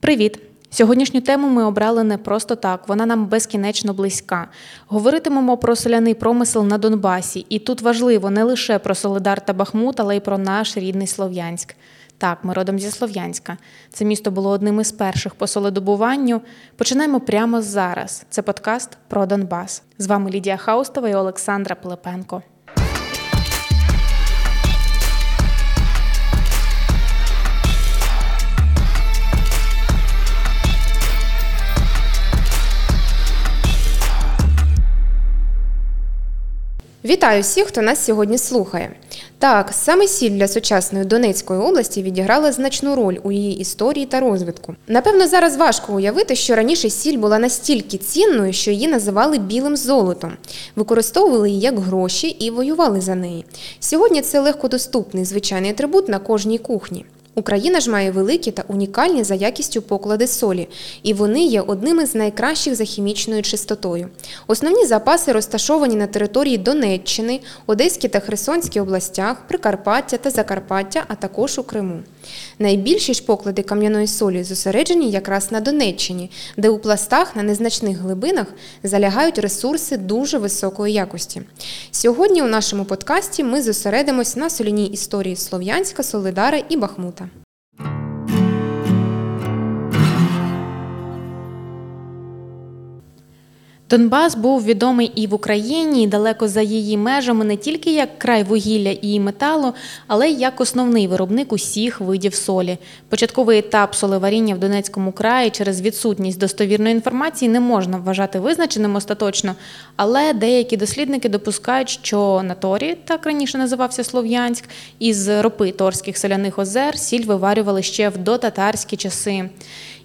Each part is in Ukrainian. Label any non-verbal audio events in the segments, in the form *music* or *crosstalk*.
Привіт! Сьогоднішню тему ми обрали не просто так, вона нам безкінечно близька. Говоритимемо про соляний промисел на Донбасі, і тут важливо не лише про Солидар та Бахмут, але й про наш рідний Слов'янськ. Так, ми родом зі Слов'янська. Це місто було одним із перших по солодобуванню. Починаємо прямо зараз. Це подкаст про Донбас. З вами Лідія Хаустова і Олександра Пилипенко. Вітаю всіх, хто нас сьогодні слухає. Так, саме сіль для сучасної Донецької області відіграла значну роль у її історії та розвитку. Напевно, зараз важко уявити, що раніше сіль була настільки цінною, що її називали білим золотом, використовували її як гроші і воювали за неї. Сьогодні це легкодоступний звичайний атрибут на кожній кухні. Україна ж має великі та унікальні за якістю поклади солі, і вони є одними з найкращих за хімічною чистотою. Основні запаси розташовані на території Донеччини, Одеській та Херсонській областях, Прикарпаття та Закарпаття, а також у Криму. Найбільші ж поклади кам'яної солі зосереджені якраз на Донеччині, де у пластах на незначних глибинах залягають ресурси дуже високої якості. Сьогодні у нашому подкасті ми зосередимось на соляній історії Слов'янська, Солидара і Бахмута. Донбас був відомий і в Україні, і далеко за її межами не тільки як край вугілля і металу, але й як основний виробник усіх видів солі. Початковий етап соливаріння в Донецькому краї через відсутність достовірної інформації не можна вважати визначеним остаточно, але деякі дослідники допускають, що на Торі, так раніше називався Слов'янськ, із ропи торських соляних озер сіль виварювали ще в дотатарські часи.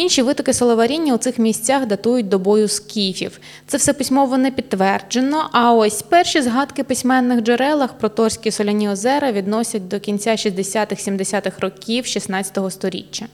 Інші витоки соловаріння у цих місцях датують добою скіфів. Це все письмово не підтверджено. А ось перші згадки письменних джерелах про Торські соляні озера відносять до кінця 60-70-х років 16 століття.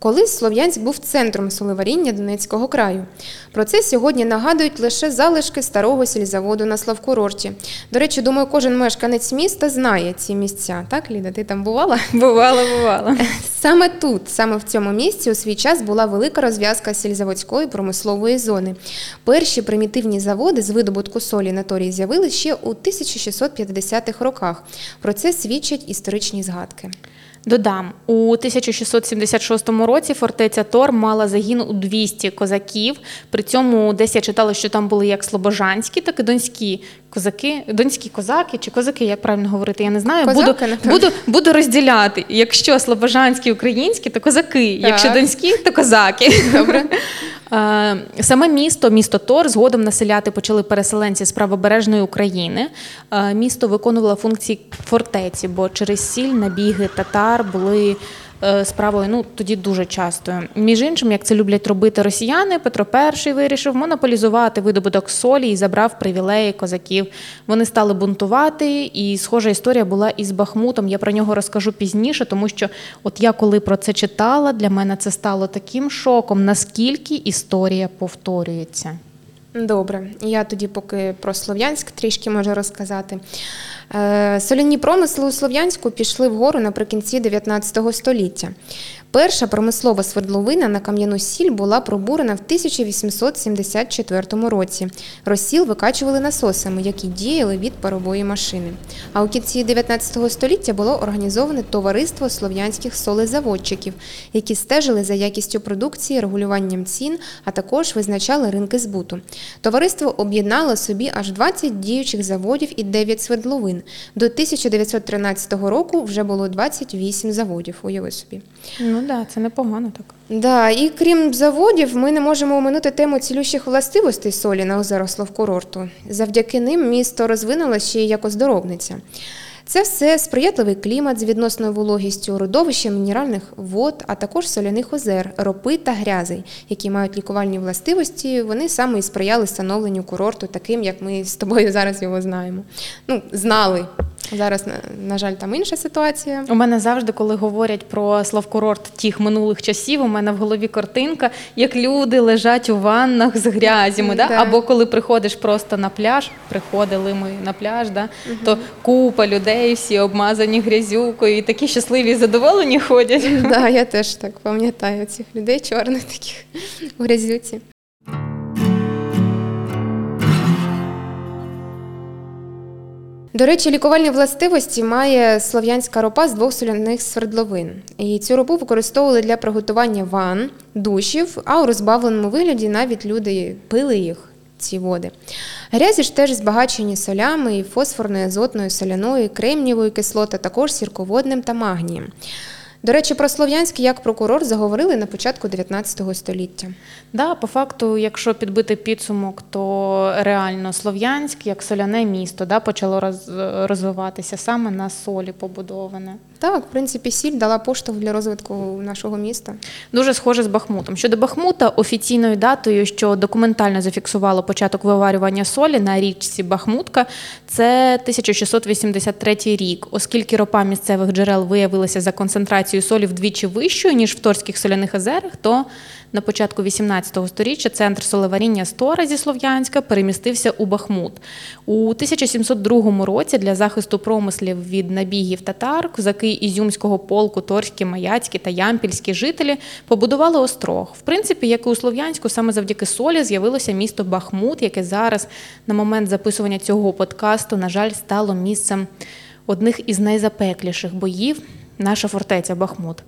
Колись Слов'янськ був центром солеваріння Донецького краю. Про це сьогодні нагадують лише залишки старого сільзаводу на Славкурорті. До речі, думаю, кожен мешканець міста знає ці місця. Так, Ліда, ти там бувала? *laughs* Бувала, бувала. Саме тут, саме в цьому місці, у свій час була велика розв'язка сільзаводської промислової зони. Перші примітивні заводи з видобутку солі на торії з'явилися ще у 1650-х роках. Про це свідчать історичні згадки. Додам, у 1676 році фортеця Тор мала загін у 200 козаків. При цьому десь я читала, що там були як слобожанські, так і донські козаки, донські козаки чи козаки, як правильно говорити, я не знаю. Козаки, буду, буду, буду розділяти. Якщо слобожанські українські, то козаки. Так. Якщо донські, то козаки. Добре. *laughs* Саме місто, місто Тор, згодом населяти почали переселенці з правобережної України. Місто виконувало функції фортеці, бо через сіль набіги татар були Е, справою ну тоді дуже часто. Між іншим, як це люблять робити росіяни, Петро І вирішив монополізувати видобуток солі і забрав привілеї козаків. Вони стали бунтувати, і схожа історія була із Бахмутом. Я про нього розкажу пізніше, тому що от я коли про це читала, для мене це стало таким шоком, наскільки історія повторюється. Добре, я тоді поки про Слов'янськ трішки можу розказати. Е, соляні промисли у Слов'янську пішли вгору наприкінці 19 століття. Перша промислова свердловина на кам'яну сіль була пробурена в 1874 році. Розсіл викачували насосами, які діяли від парової машини. А у кінці 19 століття було організоване товариство слов'янських солезаводчиків, які стежили за якістю продукції, регулюванням цін, а також визначали ринки збуту. Товариство об'єднало собі аж 20 діючих заводів і 9 свердловин. До 1913 року вже було 28 заводів. Уяви собі. Ну да, це непогано так. Да, і крім заводів, ми не можемо оминути тему цілющих властивостей солі на озеро Славкурорту. Завдяки ним місто розвинулося ще й як оздоровниця. Це все сприятливий клімат з відносною вологістю, родовище мінеральних вод, а також соляних озер, ропи та грязей, які мають лікувальні властивості. Вони саме і сприяли становленню курорту, таким як ми з тобою *laughs* зараз його знаємо. Ну, знали. Зараз, на, жаль, там інша ситуація. У мене завжди, коли говорять про славкурорт тих минулих часів, у мене в голові картинка, як люди лежать у ваннах з грязями, да? Да. або коли приходиш просто на пляж, приходили ми на пляж, да? то купа людей, всі обмазані грязюкою, і такі щасливі і задоволені ходять. *laughs* Да, я теж так пам'ятаю цих людей чорних таких у грязюці. До речі, лікувальні властивості має слов'янська ропа з двох соляних свердловин. І цю ропу використовували для приготування ван, душів, а у розбавленому вигляді навіть люди пили їх. Ці води. Грязі ж теж збагачені солями фосфорною, азотною, соляною, кремнієвою кислота, також сірководним та магнієм. До речі, про Слов'янськ як прокурор заговорили на початку 19 століття. Да, по факту, якщо підбити підсумок, то реально Слов'янськ як соляне місто да, почало роз, розвиватися саме на солі побудоване. Так, в принципі, сіль дала поштовх для розвитку нашого міста. Дуже схоже з Бахмутом. Щодо Бахмута, офіційною датою, що документально зафіксувало початок виварювання солі на річці Бахмутка, це 1683 рік, оскільки ропа місцевих джерел виявилася за концентрацією солі вдвічі вищою, ніж в Торських соляних озерах, то на початку 18 століття центр солеваріння Стора зі Слов'янська перемістився у Бахмут. У 1702 році для захисту промислів від набігів татар козаки Ізюмського полку, Торські, Маяцькі та Ямпільські жителі побудували острог. В принципі, як і у Слов'янську, саме завдяки солі з'явилося місто Бахмут, яке зараз на момент записування цього подкасту, на жаль, стало місцем одних із найзапекліших боїв. Наша фортеця Бахмут.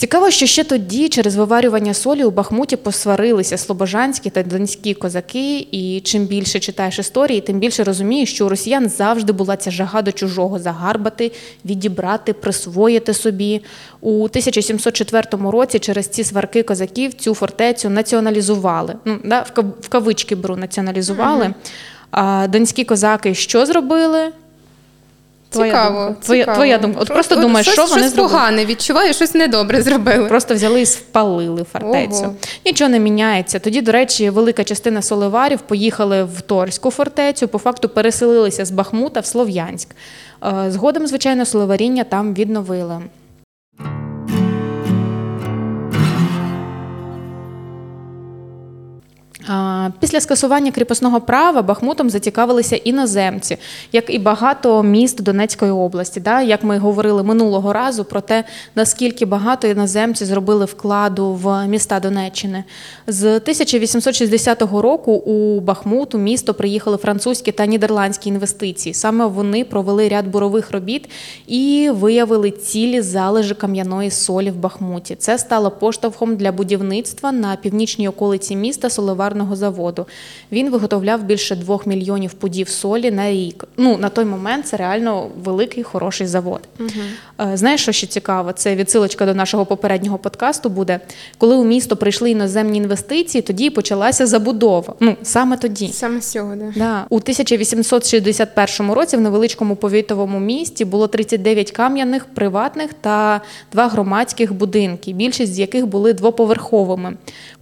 Цікаво, що ще тоді, через виварювання солі у Бахмуті посварилися слобожанські та донські козаки, і чим більше читаєш історії, тим більше розумієш, що у росіян завжди була ця жага до чужого загарбати, відібрати, присвоїти собі. У 1704 році через ці сварки козаків цю фортецю націоналізували. Ну, да, в кавички беру, націоналізували. А донські козаки що зробили? Твоя цікаво, думка. Твоя, цікаво. твоя думка. От просто От думаєш, щось, що вони щось зробили. погане відчуваю, щось недобре зробили. Просто взяли і спалили фортецю. Ого. Нічого не міняється. Тоді, до речі, велика частина соливарів поїхали в Торську фортецю, по факту переселилися з Бахмута в Слов'янськ. Е, Згодом, звичайно, соливаріння там відновили. Після скасування кріпосного права Бахмутом зацікавилися іноземці, як і багато міст Донецької області. Да? Як ми говорили минулого разу про те, наскільки багато іноземці зробили вкладу в міста Донеччини. З 1860 року у Бахмут у місто приїхали французькі та нідерландські інвестиції. Саме вони провели ряд бурових робіт і виявили цілі залежі кам'яної солі в Бахмуті. Це стало поштовхом для будівництва на північній околиці міста соливарного заводу. Він виготовляв більше двох мільйонів пудів солі на рік. Ну на той момент це реально великий хороший завод. Е, Знаєш, що ще цікаво? Це відсилочка до нашого попереднього подкасту буде. Коли у місто прийшли іноземні інвестиції, тоді почалася забудова. Ну саме тоді. Саме цього, да. Да. У 1861 році в невеличкому повітовому місті було 39 кам'яних, приватних та два громадських будинки, більшість з яких були двоповерховими.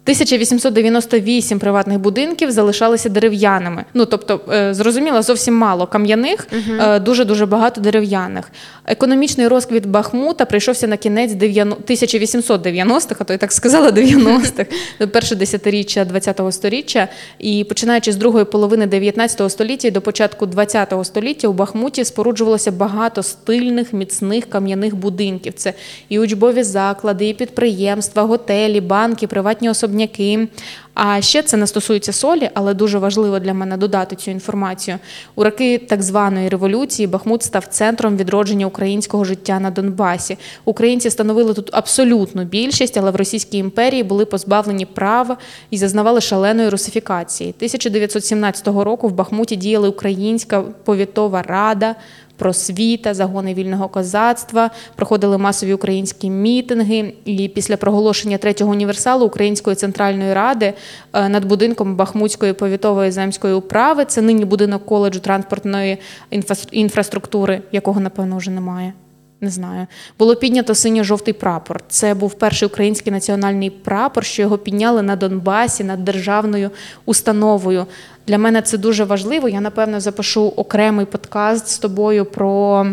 1898 приватних будинків залишалися дерев'яними. Ну тобто, е, зрозуміло, зовсім мало кам'яних, е, дуже дуже багато дерев'яних. Економічний розквіт Бахмута прийшовся на кінець 90 1890-х, а то я так сказала 90-х, перше десятиріччя 20-го сторіччя. І починаючи з другої половини 19 століття і до початку 20-го століття у Бахмуті споруджувалося багато стильних, міцних кам'яних будинків. Це і учбові заклади, і підприємства, готелі, банки, приватні особняки. А ще це не стосується солі, але дуже важливо для мене додати цю інформацію. У роки так званої революції Бахмут став центром відродження українського життя на Донбасі. Українці становили тут абсолютну більшість, але в Російській імперії були позбавлені права і зазнавали шаленої русифікації. 1917 року в Бахмуті діяли Українська повітова рада. Просвіта, загони вільного козацтва, проходили масові українські мітинги. І після проголошення третього універсалу Української центральної ради е, над будинком Бахмутської повітової земської управи, це нині будинок коледжу транспортної інфра- інфраструктури, якого напевно вже немає. Не знаю, було піднято синьо-жовтий прапор. Це був перший український національний прапор, що його підняли на Донбасі над державною установою. Для мене це дуже важливо. Я напевно запишу окремий подкаст з тобою про.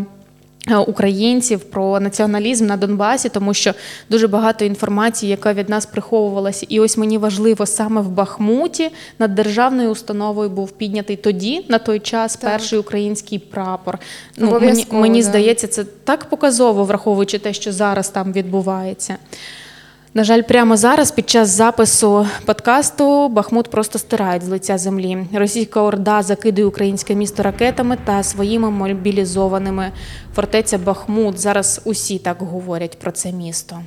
Е, Українців про націоналізм на Донбасі, тому що дуже багато інформації, яка від нас приховувалася, і ось мені важливо саме в Бахмуті над державною установою був піднятий тоді, на той час, Так. перший український прапор. Ну, мені, мені да. здається, це так показово, враховуючи те, що зараз там відбувається. На жаль, прямо зараз, під час запису подкасту, Бахмут просто стирають з лиця землі. Російська орда закидує українське місто ракетами та своїми мобілізованими. Фортеця Бахмут. Зараз усі так говорять про це місто.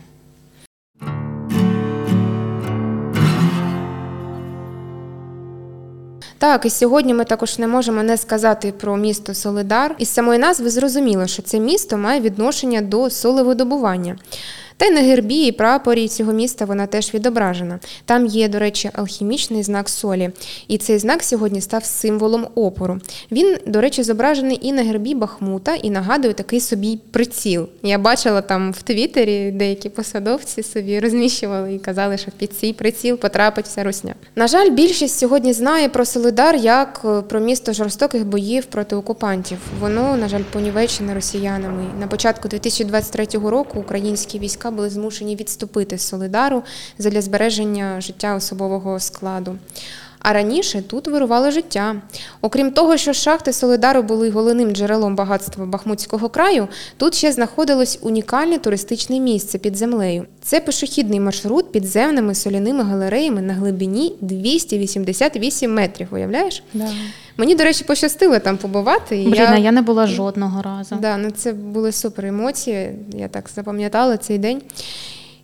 Так, і сьогодні ми також не можемо не сказати про місто Солидар. Із самої назви зрозуміло, що це місто має відношення до солевидобування. Та й на гербі і прапорі цього міста вона теж відображена. Там є, до речі, алхімічний знак солі. І цей знак сьогодні став символом опору. Він, до речі, зображений і на гербі Бахмута, і нагадує такий собі приціл. Я бачила там в Твіттері деякі посадовці собі розміщували і казали, що під цей приціл потрапить вся русня. На жаль, більшість сьогодні знає про Солидар як е, про місто жорстоких боїв проти окупантів. Воно, на жаль, понівечене росіянами. На початку 2023 року українські війська були змушені відступити з Солидару задля збереження життя особового складу. А раніше тут вирувало життя. Окрім того, що шахти Солидару були головним джерелом багатства Бахмутського краю, тут ще знаходилось унікальне туристичне місце під землею. Це пішохідний маршрут підземними соляними галереями на глибині 288 метрів. Уявляєш? Мені, до речі, пощастило там побувати. Блін, а я не була жодного разу. Да, ну це були супер емоції. Я так запам'ятала цей день.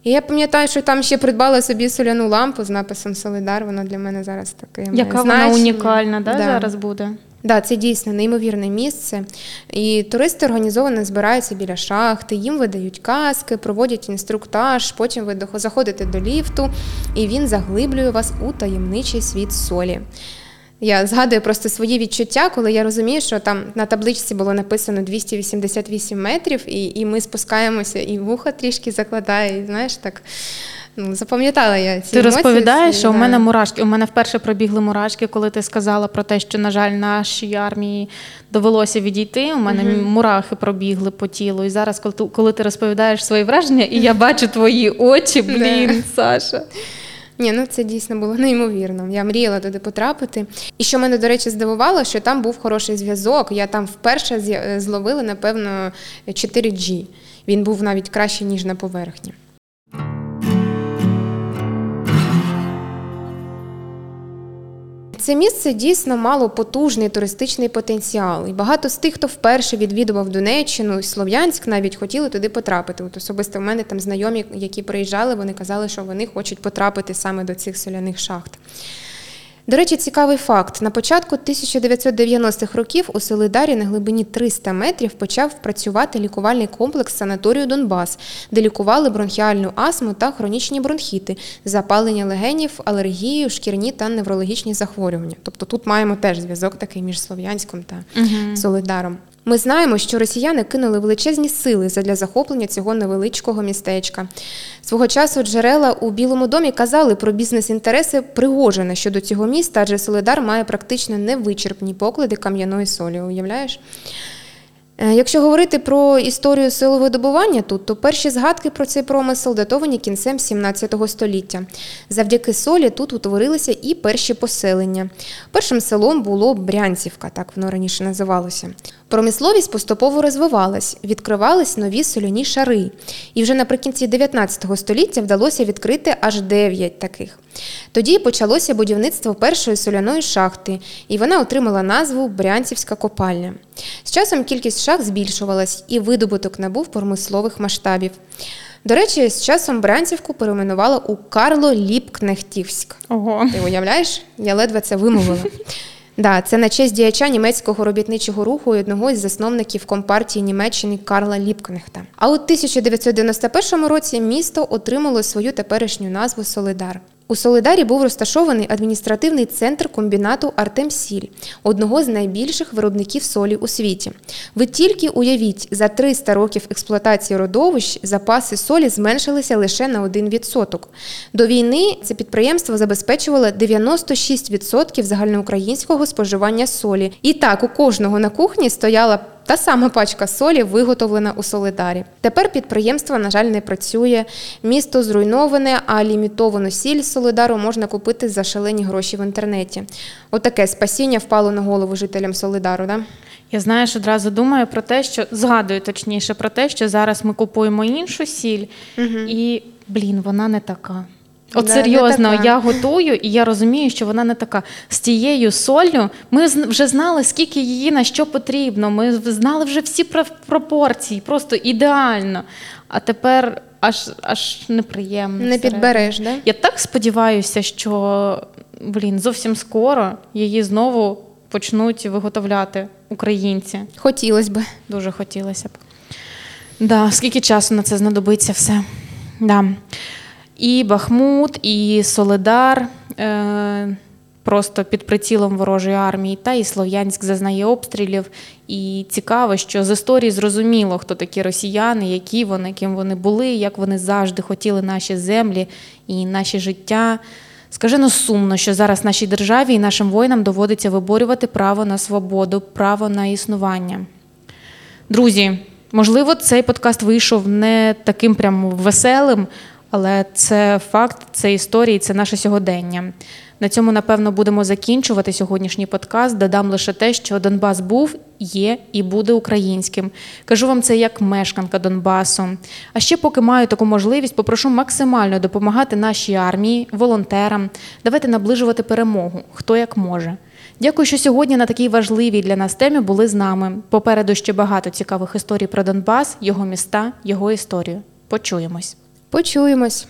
І я пам'ятаю, що там ще придбала собі соляну лампу з написом Солидар. Вона для мене зараз таке. Яка вона унікальна, да, зараз буде? Да, це дійсно неймовірне місце. І туристи організовано збираються біля шахти, їм видають каски, проводять інструктаж, потім ви заходите до ліфту, і він заглиблює вас у таємничий світ солі. Я згадую просто свої відчуття, коли я розумію, що там на табличці було написано 288 метрів, і, і ми спускаємося, і вуха трішки закладає, і знаєш, так ну, запам'ятала я ці Ти емоції розповідаєш, що у мене мурашки. У мене вперше пробігли мурашки, коли ти сказала про те, що, на жаль, нашій армії довелося відійти. У мене мурахи пробігли по тілу. І зараз, коли ти, коли ти розповідаєш свої враження, і я бачу твої очі, блін, Саша. Ні, ну це дійсно було *laughs* неймовірно. Я мріяла туди потрапити. І що мене, до речі, здивувало, що там був хороший зв'язок. Я там вперше з'я- зловила, напевно, 4G. Він був навіть краще, ніж на поверхні. Це місце дійсно мало потужний туристичний потенціал. І багато з тих, хто вперше відвідував Донеччину, і Слов'янськ, навіть хотіли туди потрапити. От особисто в мене там знайомі, які приїжджали, вони казали, що вони хочуть потрапити саме до цих соляних шахт. До речі, цікавий факт: на початку 1990-х років у Солидарі на глибині 300 метрів почав працювати лікувальний комплекс санаторію Донбас, де лікували бронхіальну астму та хронічні бронхіти, запалення легенів, алергію, шкірні та неврологічні захворювання. Тобто тут маємо теж зв'язок такий між Слов'янськом та Солидаром. Ми знаємо, що росіяни кинули величезні сили задля захоплення цього невеличкого містечка. Свого часу джерела у Білому домі казали про бізнес-інтереси Пригожина щодо цього міста, адже Солидар має практично невичерпні поклади кам'яної солі. Уявляєш? Е, Якщо говорити про історію силовидобування тут, то перші згадки про цей промисел датовані кінцем 17 століття. Завдяки солі тут утворилися і перші поселення. Першим селом було Брянцівка, так воно раніше називалося. Промисловість поступово розвивалась, відкривались нові соляні шари. І вже наприкінці 19 століття вдалося відкрити аж 9 таких. Тоді почалося будівництво першої соляної шахти, і вона отримала назву Брянцівська копальня. З часом кількість шахт збільшувалась, і видобуток набув промислових масштабів. До речі, з часом Брянцівку перейменували у Карло Ліпкнехтівськ. Ого. Ти уявляєш? Я ледве це вимовила. *laughs* Да, це на честь діяча німецького робітничого руху і одного із засновників компартії Німеччини Карла Ліпкнехта. А у 1991 році місто отримало свою теперішню назву Солидар. У Солидарі був розташований адміністративний центр комбінату Артемсіль, одного з найбільших виробників солі у світі. Ви тільки уявіть, за 300 років експлуатації родовищ запаси солі зменшилися лише на 1%. До війни це підприємство забезпечувало 96% загальноукраїнського споживання солі. І так у кожного на кухні стояла та сама пачка солі виготовлена у Солидарі. Тепер підприємство, на жаль, не працює. Місто зруйноване, а лімітовану сіль з Солидару можна купити за шалені гроші в інтернеті. Отаке спасіння впало на голову жителям Солидару. Да? Я знаєш, одразу думаю про те, що згадую точніше про те, що зараз ми купуємо іншу сіль, і блін, вона не така. От не серйозно, така. я готую, і я розумію, що вона не така. З тією солью ми вже знали, скільки її на що потрібно. Ми знали вже всі пропорції, просто ідеально. А тепер аж аж неприємно. Не підбереш, да? Я так сподіваюся, що блін, зовсім скоро її знову почнуть виготовляти українці. Хотілося б. Дуже хотілося б. Да, скільки часу на це знадобиться все. Да. І Бахмут, і Соледар е, просто під прицілом ворожої армії, та і Слов'янськ зазнає обстрілів. І цікаво, що з історії зрозуміло, хто такі росіяни, які вони, ким вони були, як вони завжди хотіли наші землі і наші життя. Скажено сумно, що зараз нашій державі і нашим воїнам доводиться виборювати право на свободу, право на існування. Друзі, можливо, цей подкаст вийшов не таким прям веселим, але це факт, це історії, це наше сьогодення. На цьому, напевно, будемо закінчувати сьогоднішній подкаст. Додам лише те, що Донбас був, є і буде українським. Кажу вам це як мешканка Донбасу. А ще, поки маю таку можливість, попрошу максимально допомагати нашій армії, волонтерам. Давайте наближувати перемогу, хто як може. Дякую, що сьогодні на такій важливій для нас темі були з нами. Попереду ще багато цікавих історій про Донбас, його міста, його історію. Почуємось. Почуємось.